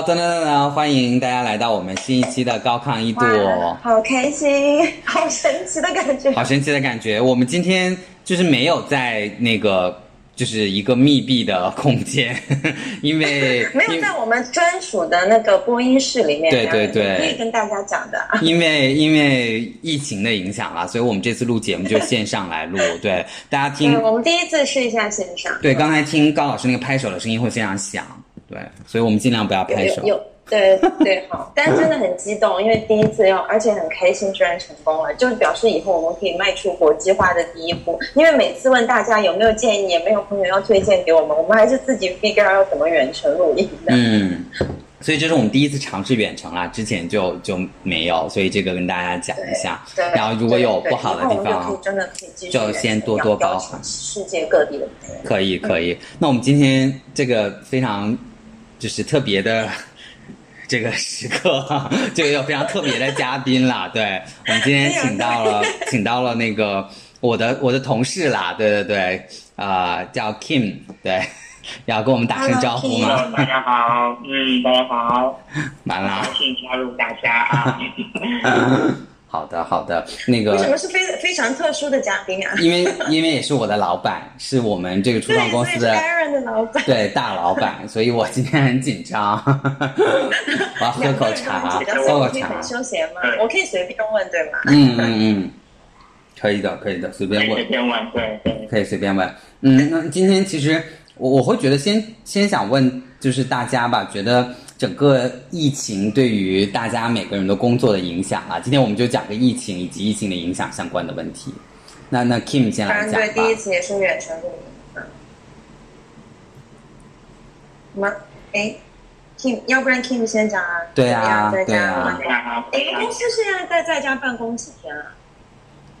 Hello，噔噔噔噔，欢迎大家来到我们新一期的高亢一度，哇，好开心，好神奇的感觉，好神奇的感觉。我们今天就是没有在那个。就是一个密闭的空间，因为 没有在我们专属的那个播音室里面。对对对，可以跟大家讲的。因为因为疫情的影响啦，所以我们这次录节目就线上来录。对，大家听。我们第一次试一下线上。对，刚才听高老师那个拍手的声音会非常响。对，所以我们尽量不要拍手。有。对对好，但是真的很激动，因为第一次要，而且很开心，居然成功了，就表示以后我们可以迈出国际化的第一步。因为每次问大家有没有建议，也没有朋友要推荐给我们，我们还是自己 figure 要怎么远程录音的。嗯，所以这是我们第一次尝试远程啦，之前就就没有，所以这个跟大家讲一下。对，然后如果有不好的地方，真的可以继续，就先多多包涵。世界各地的朋友，可以可以。那我们今天这个非常就是特别的。这个时刻 就有非常特别的嘉宾啦，对我们今天请到了，请到了那个我的我的同事啦，对对对，啊叫 Kim，对，要跟我们打声招呼吗？大家好，嗯，大家好，完了，欢迎加入大家啊。好的，好的，那个为什么是非非常特殊的嘉宾啊？因为因为也是我的老板，是我们这个初创公司的的老板，对大老板，所以我今天很紧张。我要喝口茶，喝口茶。休闲吗？我可以随便问，对吗？嗯嗯嗯，可以的，可以的，随便问。随便问，对对，可以随便问。嗯，那今天其实我我会觉得先先想问，就是大家吧，觉得。整个疫情对于大家每个人的工作的影响啊，今天我们就讲个疫情以及疫情的影响相关的问题。那那 Kim 先来讲吧。对，第一次也是远程录音。什么？哎，Kim，要不然 Kim 先讲啊？对啊，对啊。你们公司现在在在家办公几天啊？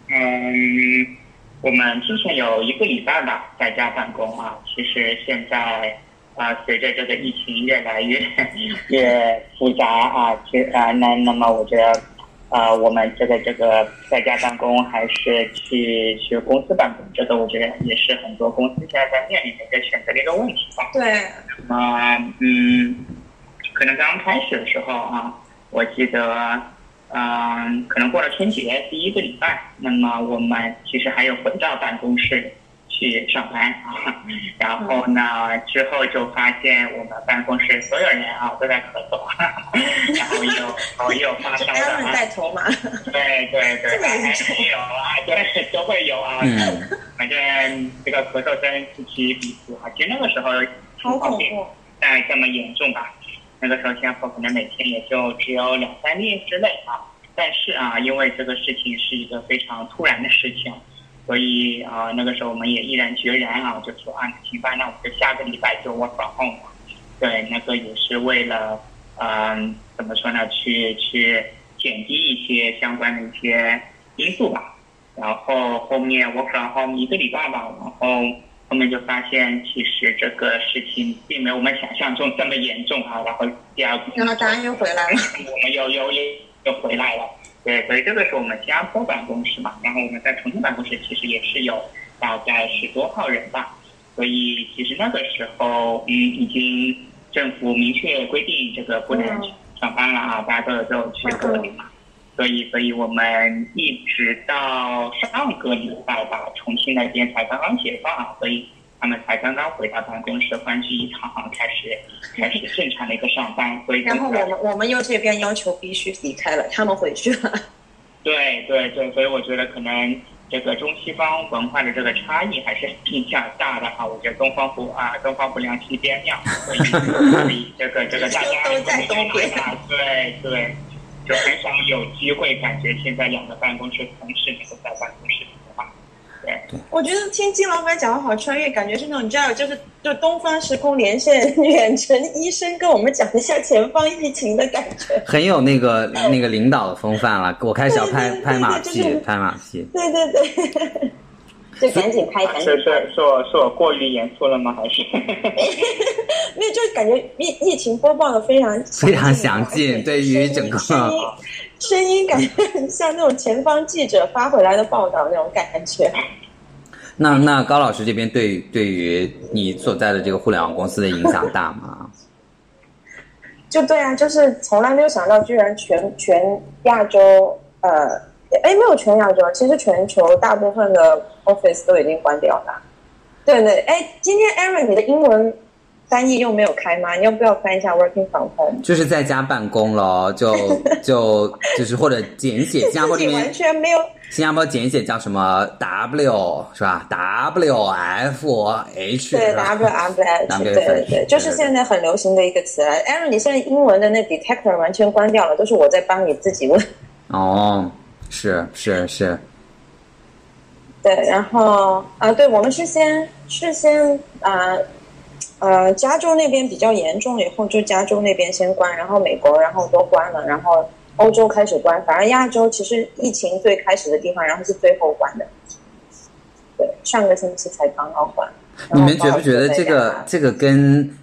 嗯，我们之前有一个礼拜吧，在家办公啊。其实现在。啊，随着这个疫情越来越越复杂啊，其实啊，那那么我觉得，啊，我们这个这个在家办公还是去去公司办公，这个我觉得也是很多公司现在在面临的一个选择的一个问题吧。对。那么，嗯，可能刚开始的时候啊，我记得，嗯，可能过了春节第一个礼拜，那么我们其实还有回到办公室。去上班啊，然后呢，之后就发现我们办公室所有人啊都在咳嗽，然后又又发烧的啊，带头嘛，对对对，还是有啊，对都会有啊，反正这个咳嗽声此起彼伏啊，其实那个时候好恐怖，但这么严重吧，那个时候天后可能每天也就只有两三例之类啊，但是啊，因为这个事情是一个非常突然的事情。所以啊，那个时候我们也毅然决然啊，就说啊，行吧，那我们就下个礼拜就 work from home。对，那个也是为了，嗯，怎么说呢，去去减低一些相关的一些因素吧。然后后面 work from home 一个礼拜吧，然后后面就发现其实这个事情并没有我们想象中这么严重啊。然后第二，然后答案又回来了，我们又又又又回来了。对，所以这个是我们新加坡办公室嘛，然后我们在重庆办公室其实也是有大概十多号人吧，所以其实那个时候，嗯，已经政府明确规定这个不能上班了啊，大家都有都有去隔离嘛，所以，所以我们一直到上个礼拜吧，重庆那边才刚刚解放，所以。他们才刚刚回到办公室，欢聚一堂，开始开始正常的一个上班。所以，然后我们我们又这边要求必须离开了，他们回去了。对对对，所以我觉得可能这个中西方文化的这个差异还是比较大的哈。我觉得东方不啊，东方不亮西边亮，所以这个这个大家 都在东边。对对，就很少有机会感觉现在两个办公室同时能够在办公室。我觉得听金老板讲的好穿越，感觉是那种你知道，就是就东方时空连线远程医生跟我们讲一下前方疫情的感觉，很有那个那个领导的风范了。我开始要拍拍马屁，拍马屁。对对对，就赶紧拍。是是是我是我过于严肃了吗？还是？没有，就感觉疫疫情播报的非常非常详尽，对于整个声音感觉很像那种前方记者发回来的报道那种感觉。那那高老师这边对对于你所在的这个互联网公司的影响大吗？就对啊，就是从来没有想到，居然全全亚洲，呃，哎，没有全亚洲，其实全球大部分的 office 都已经关掉了。对对，哎，今天 Aaron，你的英文翻译又没有开吗？你要不要翻一下 working from home？就是在家办公咯，就 就就是或者简写，新加坡这边完全没有。新加坡简写叫什么 W 是吧？W F H 对 W F H 对对对，就是现在很流行的一个词了。Aaron，你现在英文的那 detector 完全关掉了，都是我在帮你自己问。哦，是是是。对，然后啊，对我们是先是先啊呃，加州那边比较严重，以后就加州那边先关，然后美国然后都关了，然后。欧洲开始关，反而亚洲其实疫情最开始的地方，然后是最后关的。对，上个星期才刚刚关。你们觉不觉得这个这个跟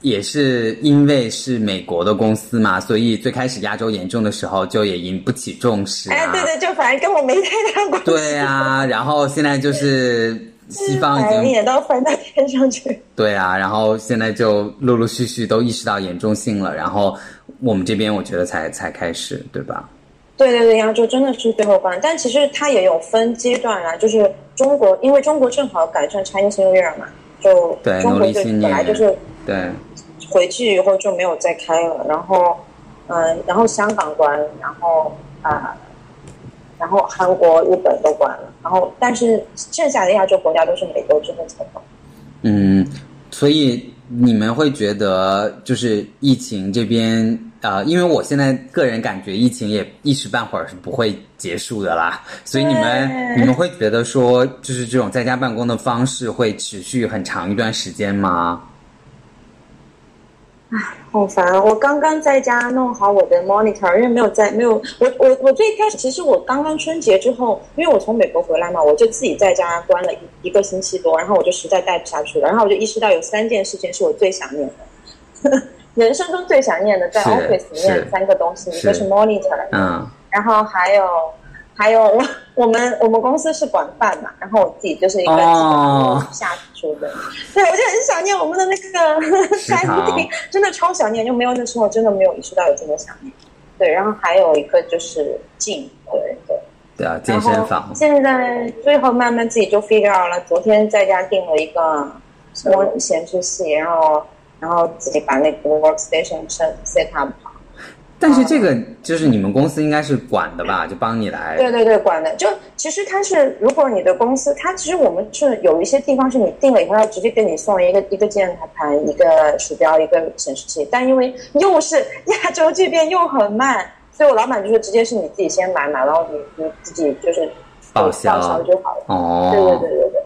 也是因为是美国的公司嘛，所以最开始亚洲严重的时候就也引不起重视。哎，对对，就反正跟我没太大关系。对啊，然后现在就是西方已经也都翻到天上去。对啊，然后现在就陆陆续续都意识到严重性了，然后。我们这边我觉得才才开始，对吧？对对对，亚洲真的是最后关，但其实它也有分阶段啊。就是中国，因为中国正好赶上 Chinese New Year 嘛，就中国就本来就是对回去以后就没有再开了。然后嗯，然后香港关，然后啊，然后韩国、日本都关了。然后但是剩下的亚洲国家都是美国之后才关。嗯，所以你们会觉得就是疫情这边？啊，因为我现在个人感觉疫情也一时半会儿是不会结束的啦，所以你们你们会觉得说，就是这种在家办公的方式会持续很长一段时间吗？唉，好烦！我刚刚在家弄好我的 monitor，因为没有在没有我我我最开始其实我刚刚春节之后，因为我从美国回来嘛，我就自己在家关了一一个星期多，然后我就实在待不下去了，然后我就意识到有三件事情是我最想念的。人生中最想念的在 Office 里面三个东西，一个是 Monitor，嗯，然后还有还有我 我们我们公司是管饭嘛，然后我自己就是一个下厨的，对我就很想念我们的那个餐厅，真的超想念，就没有那时候真的没有意识到有这么想念。对，然后还有一个就是静，对对对啊，健身房。现在最后慢慢自己就 figure out 了，昨天在家订了一个显示器，然后。然后自己把那个 workstation set set up 好，但是这个就是你们公司应该是管的吧？就帮你来。对对对，管的。就其实它是，如果你的公司，它其实我们是有一些地方是你定了以后，要直接给你送一个一个键盘、一个鼠标、一个显示器。但因为又是亚洲这边又很慢，所以我老板就说直接是你自己先买买，然后你你自己就是报销就好了。哦，对对对对对。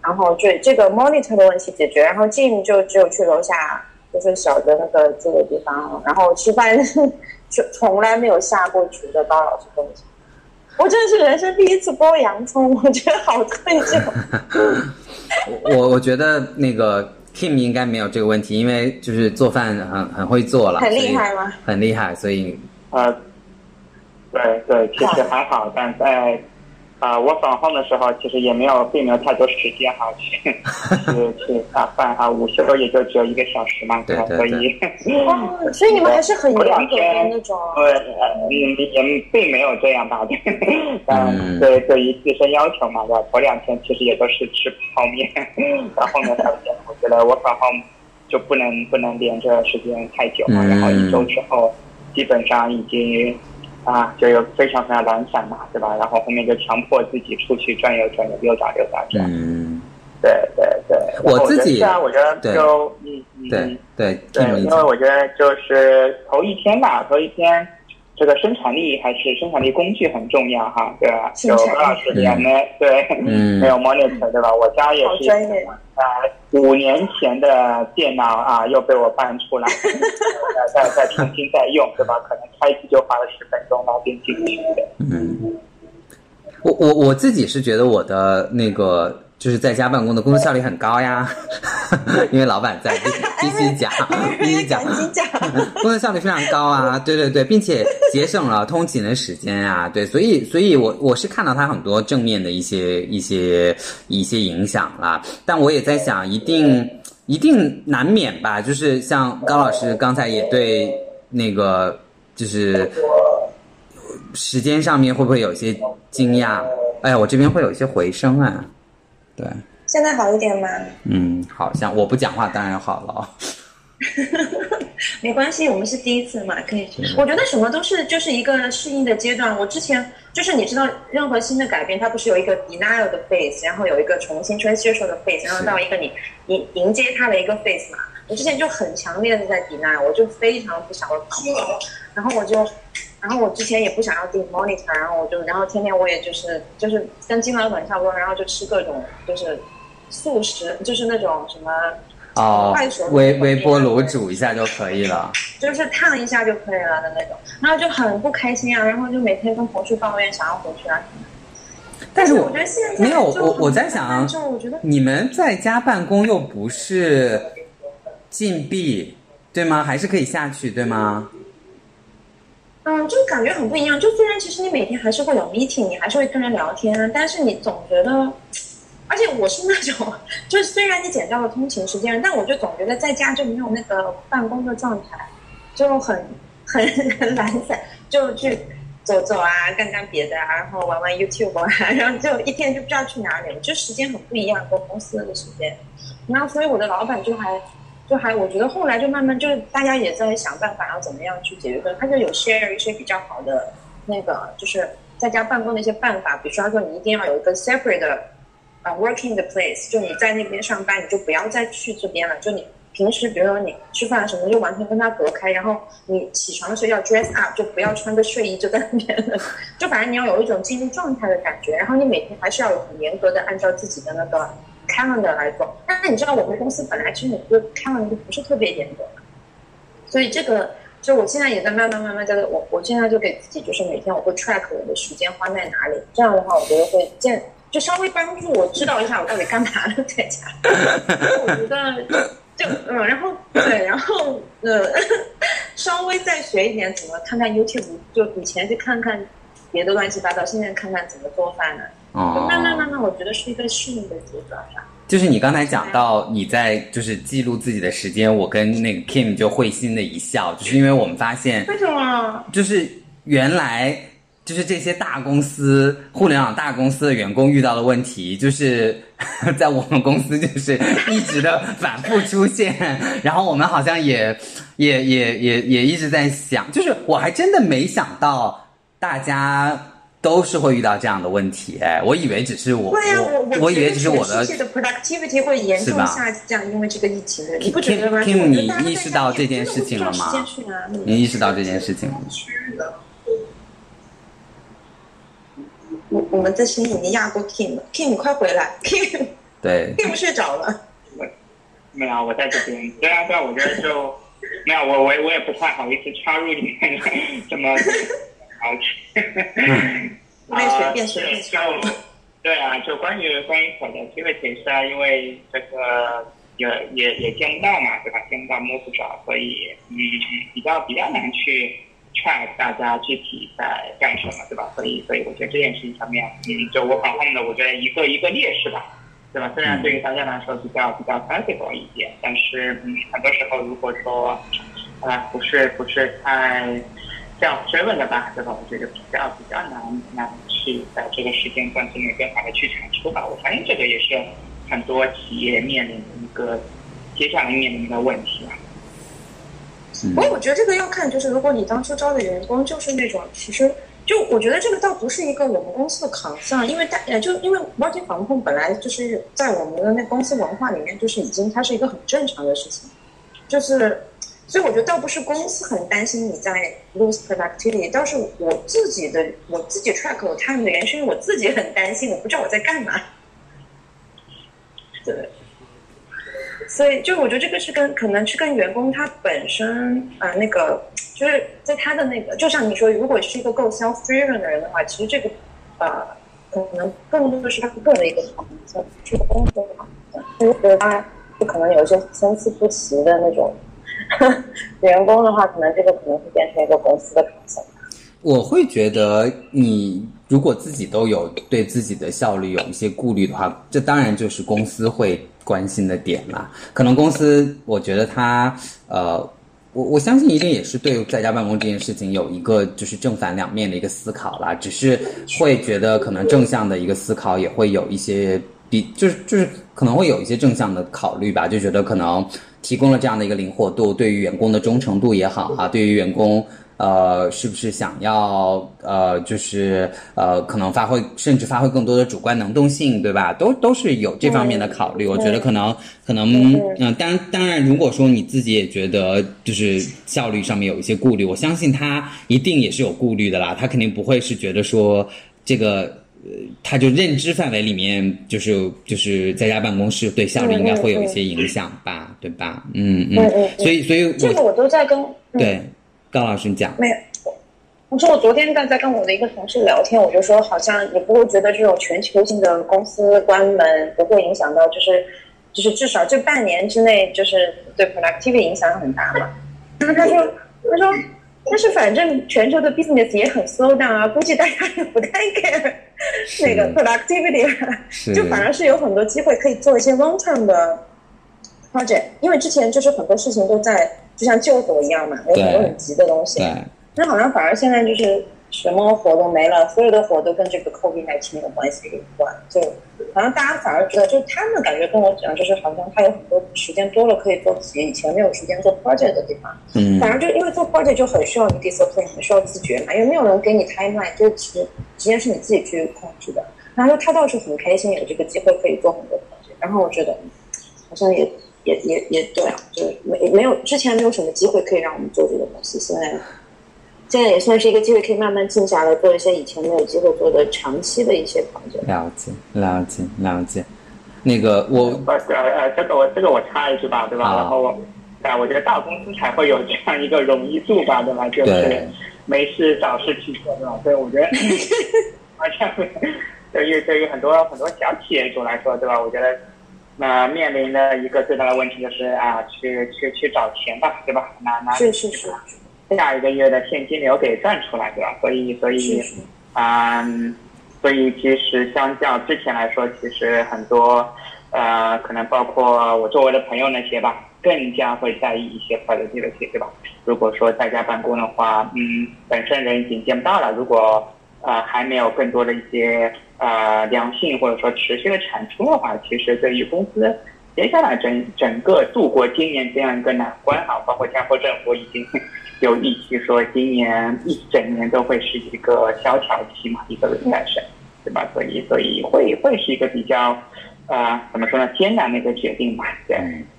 然后就这个 monitor 的问题解决，然后 Jim 就只有去楼下，就是小的那个住的地方，然后吃饭 就从来没有下过厨的高老师跟我讲。我真的是人生第一次剥洋葱，我觉得好愧疚。我我觉得那个 Kim 应该没有这个问题，因为就是做饭很很会做了，很厉害吗？很厉害，所以呃，对对，其实还好，但在。啊，我返航的时候其实也没有，并没有太多时间哈去 去去打饭哈，午休也就只有一个小时嘛，对所以 哦，所以你们还是很严格的那种。对，嗯，也并没有这样吧，嗯对对于自身要求嘛，对吧？头两天其实也都是吃泡面，到后面两天，我觉得我返航就不能不能连着时间太久嘛，然后一周之后，基本上已经。啊，就有非常非常懒散嘛，对吧？然后后面就强迫自己出去转悠转悠，溜达溜达这样。嗯，对对对。我自己啊，我觉得就嗯嗯对对对，因为我觉得就是头一天吧，头一天这个生产力还是生产力工具很重要哈，对吧？有二十年呢，对，没有 monitor 对吧？我家也是啊，五年前的电脑啊，又被我搬出来，再再重新再用，对吧？可能开机就花了十分钟，然后进去的。嗯，我我我自己是觉得我的那个。就是在家办公的工作效率很高呀，因为老板在，必须 讲，必须讲，工作效率非常高啊，对对对，并且节省了通勤的时间啊，对，所以所以我我是看到他很多正面的一些一些一些影响啦，但我也在想，一定一定难免吧，就是像高老师刚才也对那个就是时间上面会不会有些惊讶？哎呀，我这边会有一些回声啊。对，现在好一点吗？嗯，好像我不讲话当然好了。没关系，我们是第一次嘛，可以。我觉得什么都是就是一个适应的阶段。我之前就是你知道，任何新的改变，它不是有一个 denial 的 phase，然后有一个重新接受的 phase，然后到一个你迎迎接它的一个 phase 嘛。我之前就很强烈的在 denial，我就非常不想要跑，然后我就，然后我之前也不想要订 monitor，然后我就，然后天天我也就是就是跟金老板差不多，然后就吃各种就是素食，就是那种什么。哦，微微波炉煮一下就可以了，就是烫一下就可以了的那种，然后就很不开心啊，然后就每天跟同事抱怨想要回去啊。但是我觉得现在没有我我在想，就我觉得你们在家办公又不是禁闭，对吗？还是可以下去，对吗？嗯，嗯就感觉很不一样。就虽然其实你每天还是会有 meeting，你还是会跟人聊天啊，但是你总觉得。而且我是那种，就是虽然你减掉了通勤时间，但我就总觉得在家就没有那个办公的状态，就很很很 懒散，就去走走啊，干干别的啊，然后玩玩 YouTube 啊，然后就一天就不知道去哪里了，就时间很不一样，跟公司的时间。然后所以我的老板就还就还，我觉得后来就慢慢就是大家也在想办法，要怎么样去解决。他就有 share 一些比较好的那个，就是在家办公的一些办法，比如说他说你一定要有一个 separate 的。啊，working 的 place，就你在那边上班，你就不要再去这边了。就你平时，比如说你吃饭什么，就完全跟他隔开。然后你起床的时候要 dress up，就不要穿个睡衣就在那边。就反正你要有一种进入状态的感觉。然后你每天还是要有很严格的按照自己的那个 calendar 来做。但是你知道，我们公司本来其实很多 calendar 不是特别严格，所以这个就我现在也在慢慢慢慢在我我现在就给自己就是每天我会 track 我的时间花在哪里。这样的话，我觉得会见。就稍微帮助我知道一下我到底干嘛了在家，我觉得就嗯，然后对，然后呃，稍微再学一点怎么看看 YouTube，就以前去看看别的乱七八糟，现在看看怎么做饭呢？哦，慢慢慢慢，我觉得是一个适应的阶段吧。就是你刚才讲到你在就是记录自己的时间，我跟那个 Kim 就会心的一笑，就是因为我们发现为什么？就是原来。就是这些大公司、互联网大公司的员工遇到的问题，就是在我们公司就是一直的反复出现。然后我们好像也、也、也、也、也一直在想，就是我还真的没想到大家都是会遇到这样的问题。哎，我以为只是我，我我以为只是我的。的 productivity 会严重下降，因为这个疫情的。你不觉得吗？你意识到这件事情了吗？你意识到这件事情了吗？我我们这声音已经压过 Kim 了，Kim 快回来，Kim，对，Kim 睡着了。没有，我在这边。对啊，对啊，我觉得就没有，我我我也不太好意思插入你们这么好去。啊，就对啊，就关于关于 productivity 是啊，因为这个也也也见不到嘛，对吧？见不到摸不着，所以嗯，比较比较难去。track 大家具体在干什么，对吧？所以，所以我觉得这件事情上面，嗯，就我反控的，我觉得一个一个劣势吧，对吧？虽然对于大家来说比较比较 practical 一点，但是，嗯，很多时候如果说，啊，不是不是太这样追问的吧，这个？我觉得比较比较难难去在这个时间段之内更好的去产出吧。我发现这个也是很多企业面临的一个接下来面临的问题啊。不过我觉得这个要看，就是如果你当初招的员工就是那种，其实就我觉得这个倒不是一个我们公司的考项，因为大呃就因为 working from home 本来就是在我们的那公司文化里面，就是已经它是一个很正常的事情，就是所以我觉得倒不是公司很担心你在 lose productivity，倒是我自己的我自己 track 我 time 的原因，是因为我自己很担心，我不知道我在干嘛，对。所以，就我觉得这个是跟可能是跟员工他本身呃那个，就是在他的那个，就像你说，如果是一个够 self driven 的人的话，其实这个呃可能更多的是他个人的一个考量，这个工作嘛。如果他不可能有一些参差不齐的那种 员工的话，可能这个可能会变成一个公司的考量。我会觉得，你如果自己都有对自己的效率有一些顾虑的话，这当然就是公司会。关心的点啦，可能公司我觉得他呃我我相信一定也是对在家办公这件事情有一个就是正反两面的一个思考啦，只是会觉得可能正向的一个思考也会有一些比就是就是可能会有一些正向的考虑吧，就觉得可能提供了这样的一个灵活度，对于员工的忠诚度也好啊，对于员工。呃，是不是想要呃，就是呃，可能发挥甚至发挥更多的主观能动性，对吧？都都是有这方面的考虑。我觉得可能可能嗯，当当然，如果说你自己也觉得就是效率上面有一些顾虑，我相信他一定也是有顾虑的啦。他肯定不会是觉得说这个呃，他就认知范围里面就是就是在家办公室对效率应该会有一些影响吧，对吧？嗯嗯，嗯所以所以这个我都在跟对。高老师，你讲没有？我说我昨天在在跟我的一个同事聊天，我就说好像你不会觉得这种全球性的公司关门不会影响到，就是就是至少这半年之内，就是对 productivity 影响很大嘛？然后他说他说，但是反正全球的 business 也很 slow down 啊，估计大家也不太 care 那个 productivity，就反而是有很多机会可以做一些 long term 的 project，因为之前就是很多事情都在。就像救火一样嘛，有很多很急的东西。那好像反而现在就是什么活都没了，所有的活都跟这个 COVID 19有关系有关。就好像大家反而觉得，就他们感觉跟我讲，就是好像他有很多时间多了，可以做自己以前没有时间做 project 的地方。嗯。反正就因为做 project 就很需要你 discipline，很需要自觉嘛，因为没有人给你 timeline，就其实时间是你自己去控制的。然后他倒是很开心有这个机会可以做很多 project，然后我觉得好像也。也也也对啊，就是没没有之前没有什么机会可以让我们做这个东西，现在现在也算是一个机会，可以慢慢静下来做一些以前没有机会做的长期的一些工作。了解，了解，了解。那个我呃呃，这个我这个我插一句吧，对吧？然后啊，我觉得大公司才会有这样一个容易度吧，对吧？就是没事找事去做，对吧？所以我觉得，而且对于对于很多很多小企业主来说，对吧？我觉得。那面临的一个最大的问题就是啊，去去去找钱吧，对吧？拿拿是是是，下一个月的现金流给赚出来，对吧？所以所以，嗯，所以其实相较之前来说，其实很多呃，可能包括我周围的朋友那些吧，更加会在意一些 productivity，对吧？如果说在家办公的话，嗯，本身人已经见不到了，如果呃还没有更多的一些。呃，良性或者说持续的产出的话，其实对于公司接下来整整个度过今年这样一个难关啊，包括加坡政府已经有预期说，今年一整年都会是一个萧条期嘛，一个战胜，对吧？所以，所以会会是一个比较呃，怎么说呢，艰难的一个决定吧，对。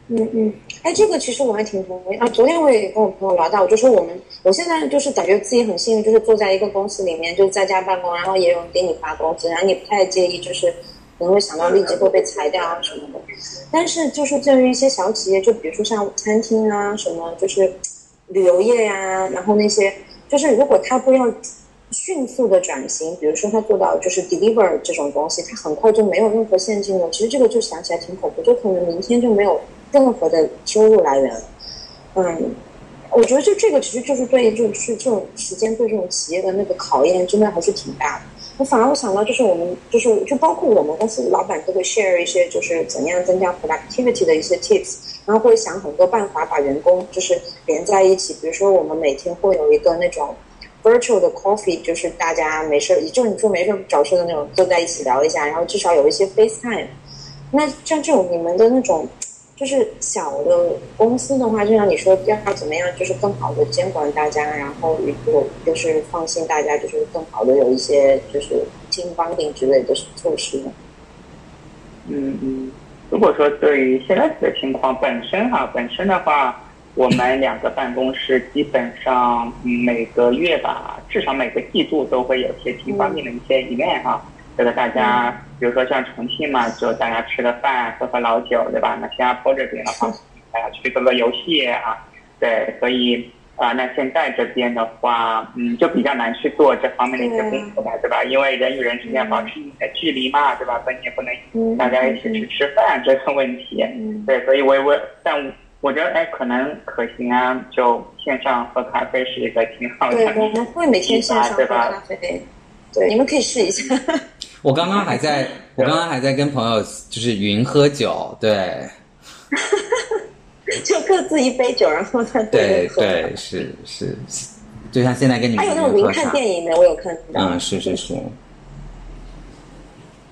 嗯嗯，哎，这个其实我还挺同意啊。昨天我也跟我朋友聊到，我就说我们，我现在就是感觉自己很幸运，就是坐在一个公司里面，就是在家办公，然后也有给你发工资，然后你不太介意，就是可能会想到立即会被裁掉啊什么的。但是就是对于一些小企业，就比如说像餐厅啊什么，就是旅游业呀，然后那些，就是如果他不要迅速的转型，比如说他做到就是 deliver 这种东西，他很快就没有任何现金了。其实这个就想起来挺恐怖，就可能明天就没有。任何的收入来源，嗯，我觉得就这个其实就是对，就是这种时间对这种企业的那个考验，真的还是挺大的。我反而我想到，就是我们就是就包括我们公司老板都会 share 一些，就是怎样增加 productivity 的一些 tips，然后会想很多办法把员工就是连在一起。比如说，我们每天会有一个那种 virtual 的 coffee，就是大家没事，就是你说没事找事的那种，坐在一起聊一下，然后至少有一些 FaceTime。那像这种你们的那种。就是小的公司的话，就像你说，要怎么样，就是更好的监管大家，然后有就是放心大家，就是更好的有一些就是金帮顶之类的措施。嗯嗯，如果说对于现在的情况本身哈，本身的话，我们两个办公室基本上每个月吧，至少每个季度都会有一些金帮顶的一些 event 哈。这个大家，比如说像重庆嘛，就大家吃个饭，喝喝老酒，对吧？那新加坡这边的话，大家去做个游戏啊，对，所以啊，那现在这边的话，嗯，就比较难去做这方面的一些工作吧，对吧？因为人与人之间保持一定的距离嘛，对吧？所以也不能大家一起去吃饭这个问题，对，所以我我但我觉得哎，可能可行啊，就线上喝咖啡是一个挺好的，对，我们会每天线上喝咖啡。对，你们可以试一下。我刚刚还在，我刚刚还在跟朋友就是云喝酒，对。就各自一杯酒，然后再对对是是，就像现在跟你们还有那种云看电影的，我有看到。嗯，是是是。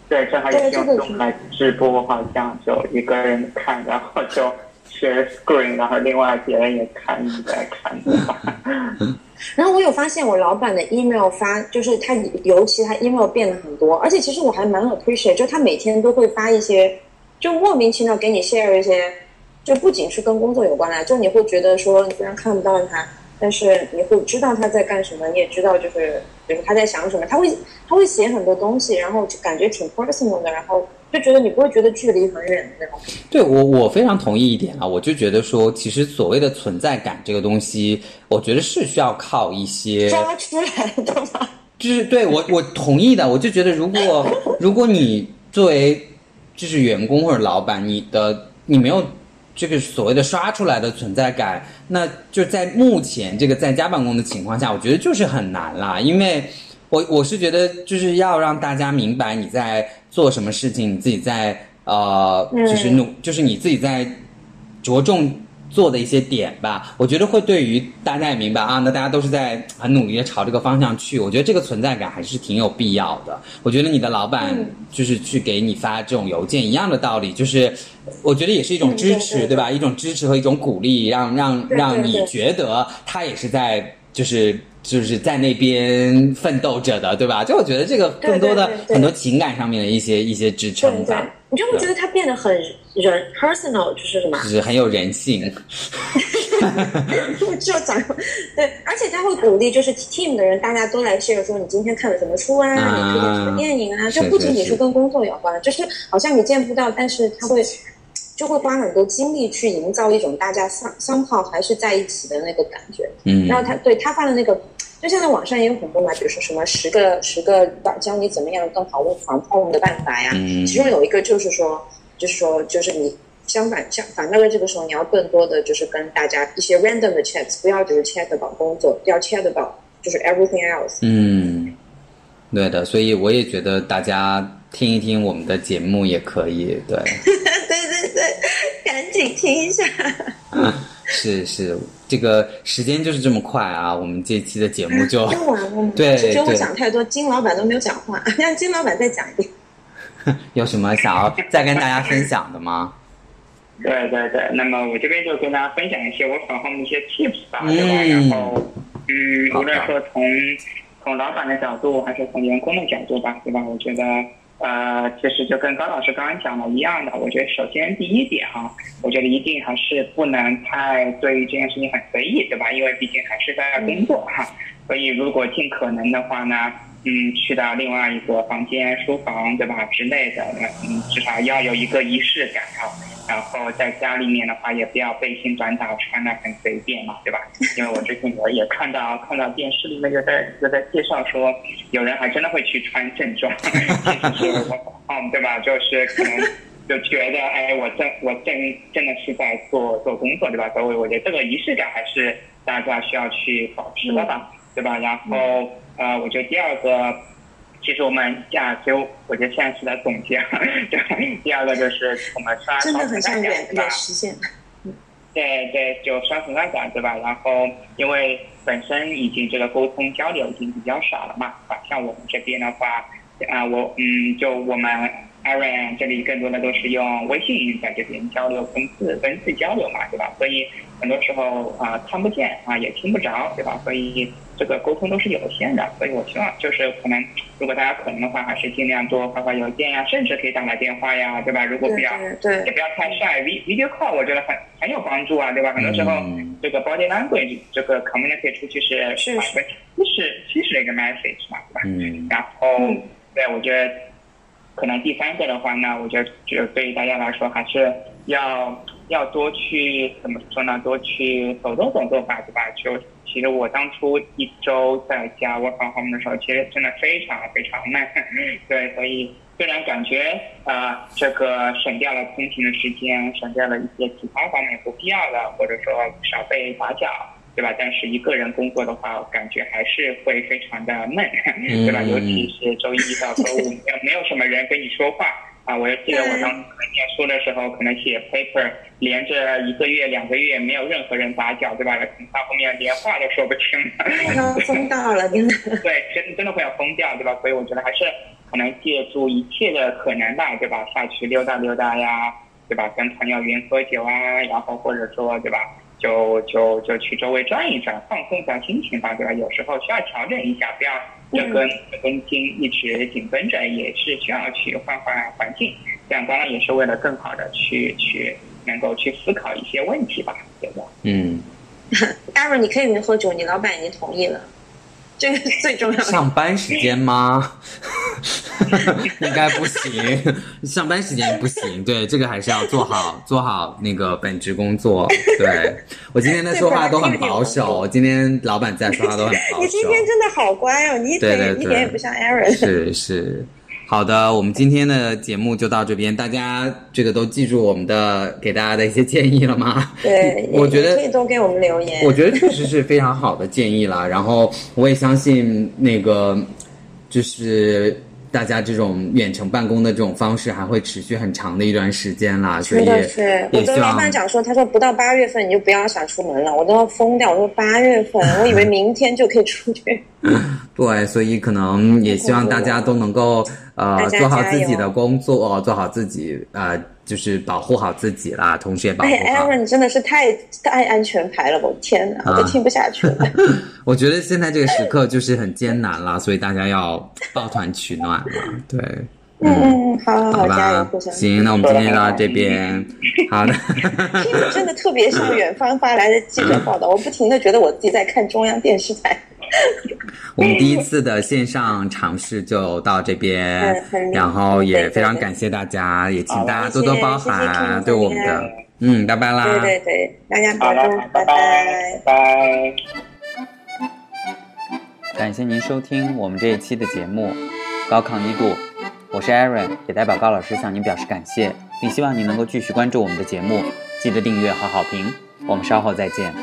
对，这还有用来直播，好像就一个人看，然后就 share screen，然后另外别人也看，你在看。然后我有发现，我老板的 email 发，就是他尤其他 email 变了很多，而且其实我还蛮 appreciate，就他每天都会发一些，就莫名其妙给你 share 一些，就不仅是跟工作有关的，就你会觉得说，你虽然看不到他。但是你会知道他在干什么，你也知道就是就是他在想什么，他会他会写很多东西，然后就感觉挺 personal 的，然后就觉得你不会觉得距离很远那种。对我我非常同意一点啊，我就觉得说，其实所谓的存在感这个东西，我觉得是需要靠一些抓出来的吗？就是对我我同意的，我就觉得如果如果你作为就是员工或者老板，你的你没有。这个所谓的刷出来的存在感，那就在目前这个在家办公的情况下，我觉得就是很难啦。因为，我我是觉得就是要让大家明白你在做什么事情，你自己在呃，就是努，就是你自己在着重。做的一些点吧，我觉得会对于大家也明白啊，那大家都是在很努力的朝这个方向去，我觉得这个存在感还是挺有必要的。我觉得你的老板就是去给你发这种邮件一样的道理，就是我觉得也是一种支持，对吧？一种支持和一种鼓励，让让让你觉得他也是在就是就是在那边奋斗着的，对吧？就我觉得这个更多的很多情感上面的一些一些支撑吧。你就会觉得他变得很人 personal，就是什么？就是很有人性。就 就讲 对，而且他会鼓励，就是 team 的人，大家都来 share 说你今天看了什么书啊，你推荐什么电影啊？就不仅仅是跟工作有关，就是好像你见不到，但是他会就会花很多精力去营造一种大家相相好还是在一起的那个感觉。嗯，然后他对他发的那个。就现在网上也有很多嘛，比如说什么十个十个教你怎么样更好防泡的办法呀。嗯。其中有一个就是说，就是说，就是你相反相反到了这个时候，你要更多的就是跟大家一些 random 的 chat，不要只是 chat about 工作，要 chat about 就是 everything else。嗯，对的，所以我也觉得大家听一听我们的节目也可以，对，赶紧听一下。是是，这个时间就是这么快啊！我们这期的节目就 完了。对，觉得我讲太多，金老板都没有讲话，让金老板再讲一遍。有什么想要再跟大家分享的吗？对对对，那么我这边就跟大家分享一些我手上的一些 tips 吧，对吧？然后，嗯，无论说从从老板的角度，还是从员工的角度吧，对吧？我觉得。呃，其实就跟高老师刚刚讲的一样的，我觉得首先第一点啊，我觉得一定还是不能太对于这件事情很随意，对吧？因为毕竟还是在工作哈，所以如果尽可能的话呢，嗯，去到另外一个房间、书房，对吧之类的，嗯，至少要有一个仪式感啊。然后在家里面的话，也不要背心短打穿的很随便嘛，对吧？因为我之前我也看到看到电视里面有在有在介绍说，有人还真的会去穿正装，其实是我嗯，对吧？就是可能就觉得，哎，我正我正真的是在做做工作，对吧？所以我觉得这个仪式感还是大家需要去保持的吧，对吧？然后呃，我觉得第二个。其实我们亚洲，我觉得现在是在总结。对，第二个就是我们刷真的很像远远实现。对对，就刷存在感，对吧？然后因为本身已经这个沟通交流已经比较少了嘛，啊，像我们这边的话，啊，我嗯，就我们 Aaron 这里更多的都是用微信在这边交流，文字文字交流嘛，对吧？所以很多时候啊，看不见啊，也听不着，对吧？所以。这个沟通都是有限的，所以我希望就是可能，如果大家可能的话，还是尽量多发发邮件呀，甚至可以打打电话呀，对吧？如果不要，对，也不要太晒，video call 我觉得很很有帮助啊，对吧？很多时候这个 body language 这个 communicate 出去是百分之七十七十的一个 message 嘛，对吧？嗯。然后，对，我觉得可能第三个的话呢，我觉得就对于大家来说，还是要要多去怎么说呢？多去走动走动吧，对吧？就。其实我当初一周在家 work from home 的时候，其实真的非常非常慢。对，所以虽然感觉呃这个省掉了通勤的时间，省掉了一些其他方面不必要的，或者说少被打搅，对吧？但是一个人工作的话，感觉还是会非常的闷，对吧？尤其是周一到周五，没有 没有什么人跟你说话。啊，我记得我当时念书的时候，可能写 paper 连着一个月、两个月没有任何人打搅，对吧？到后面连话都说不清，然后疯掉了，真的。对，真真的会要疯掉，对吧？所以我觉得还是可能借助一切的可能吧，对吧？下去溜达溜达呀，对吧？跟朋友云喝酒啊，然后或者说，对吧？就就就去周围转一转，放松一下心情吧，对吧？有时候需要调整一下，不要这根这根筋一直紧绷着，也是需要去换换环境。这样当然也是为了更好的去去能够去思考一些问题吧，对吧？嗯。Aaron，你可以喝酒，你老板已经同意了。这个最重要。上班时间吗？应该不行，上班时间不行。对，这个还是要做好做好那个本职工作。对我今天的说话都很保守，今天老板在说话都很保守。你今天真的好乖哦，你一点一点也不像 Aaron。是是。好的，我们今天的节目就到这边，大家这个都记住我们的给大家的一些建议了吗？对，我觉得可以多给我们留言。我觉得确实是非常好的建议了，然后我也相信那个就是。大家这种远程办公的这种方式还会持续很长的一段时间啦，所以是我跟老板讲说，他说不到八月份你就不要想出门了，我都要疯掉。我说八月份，我以为明天就可以出去。对，所以可能也希望大家都能够呃做好自己的工作，做好自己呃。就是保护好自己啦，同时也保护好。哎，Aaron，你真的是太太安全牌了，我天哪，我都听不下去了。我觉得现在这个时刻就是很艰难了，所以大家要抱团取暖嘛。对，嗯嗯，好好好，加油，行，那我们今天到这边，好的。真的特别像远方发来的记者报道，我不停的觉得我自己在看中央电视台。我们第一次的线上尝试就到这边，然后也非常感谢大家，也请大家多多包涵对我们的，嗯，拜拜啦，对对对，大家保重，拜拜拜。感谢您收听我们这一期的节目《高亢一度》，我是 Aaron，也代表高老师向您表示感谢，并希望您能够继续关注我们的节目，记得订阅和好评，我们稍后再见。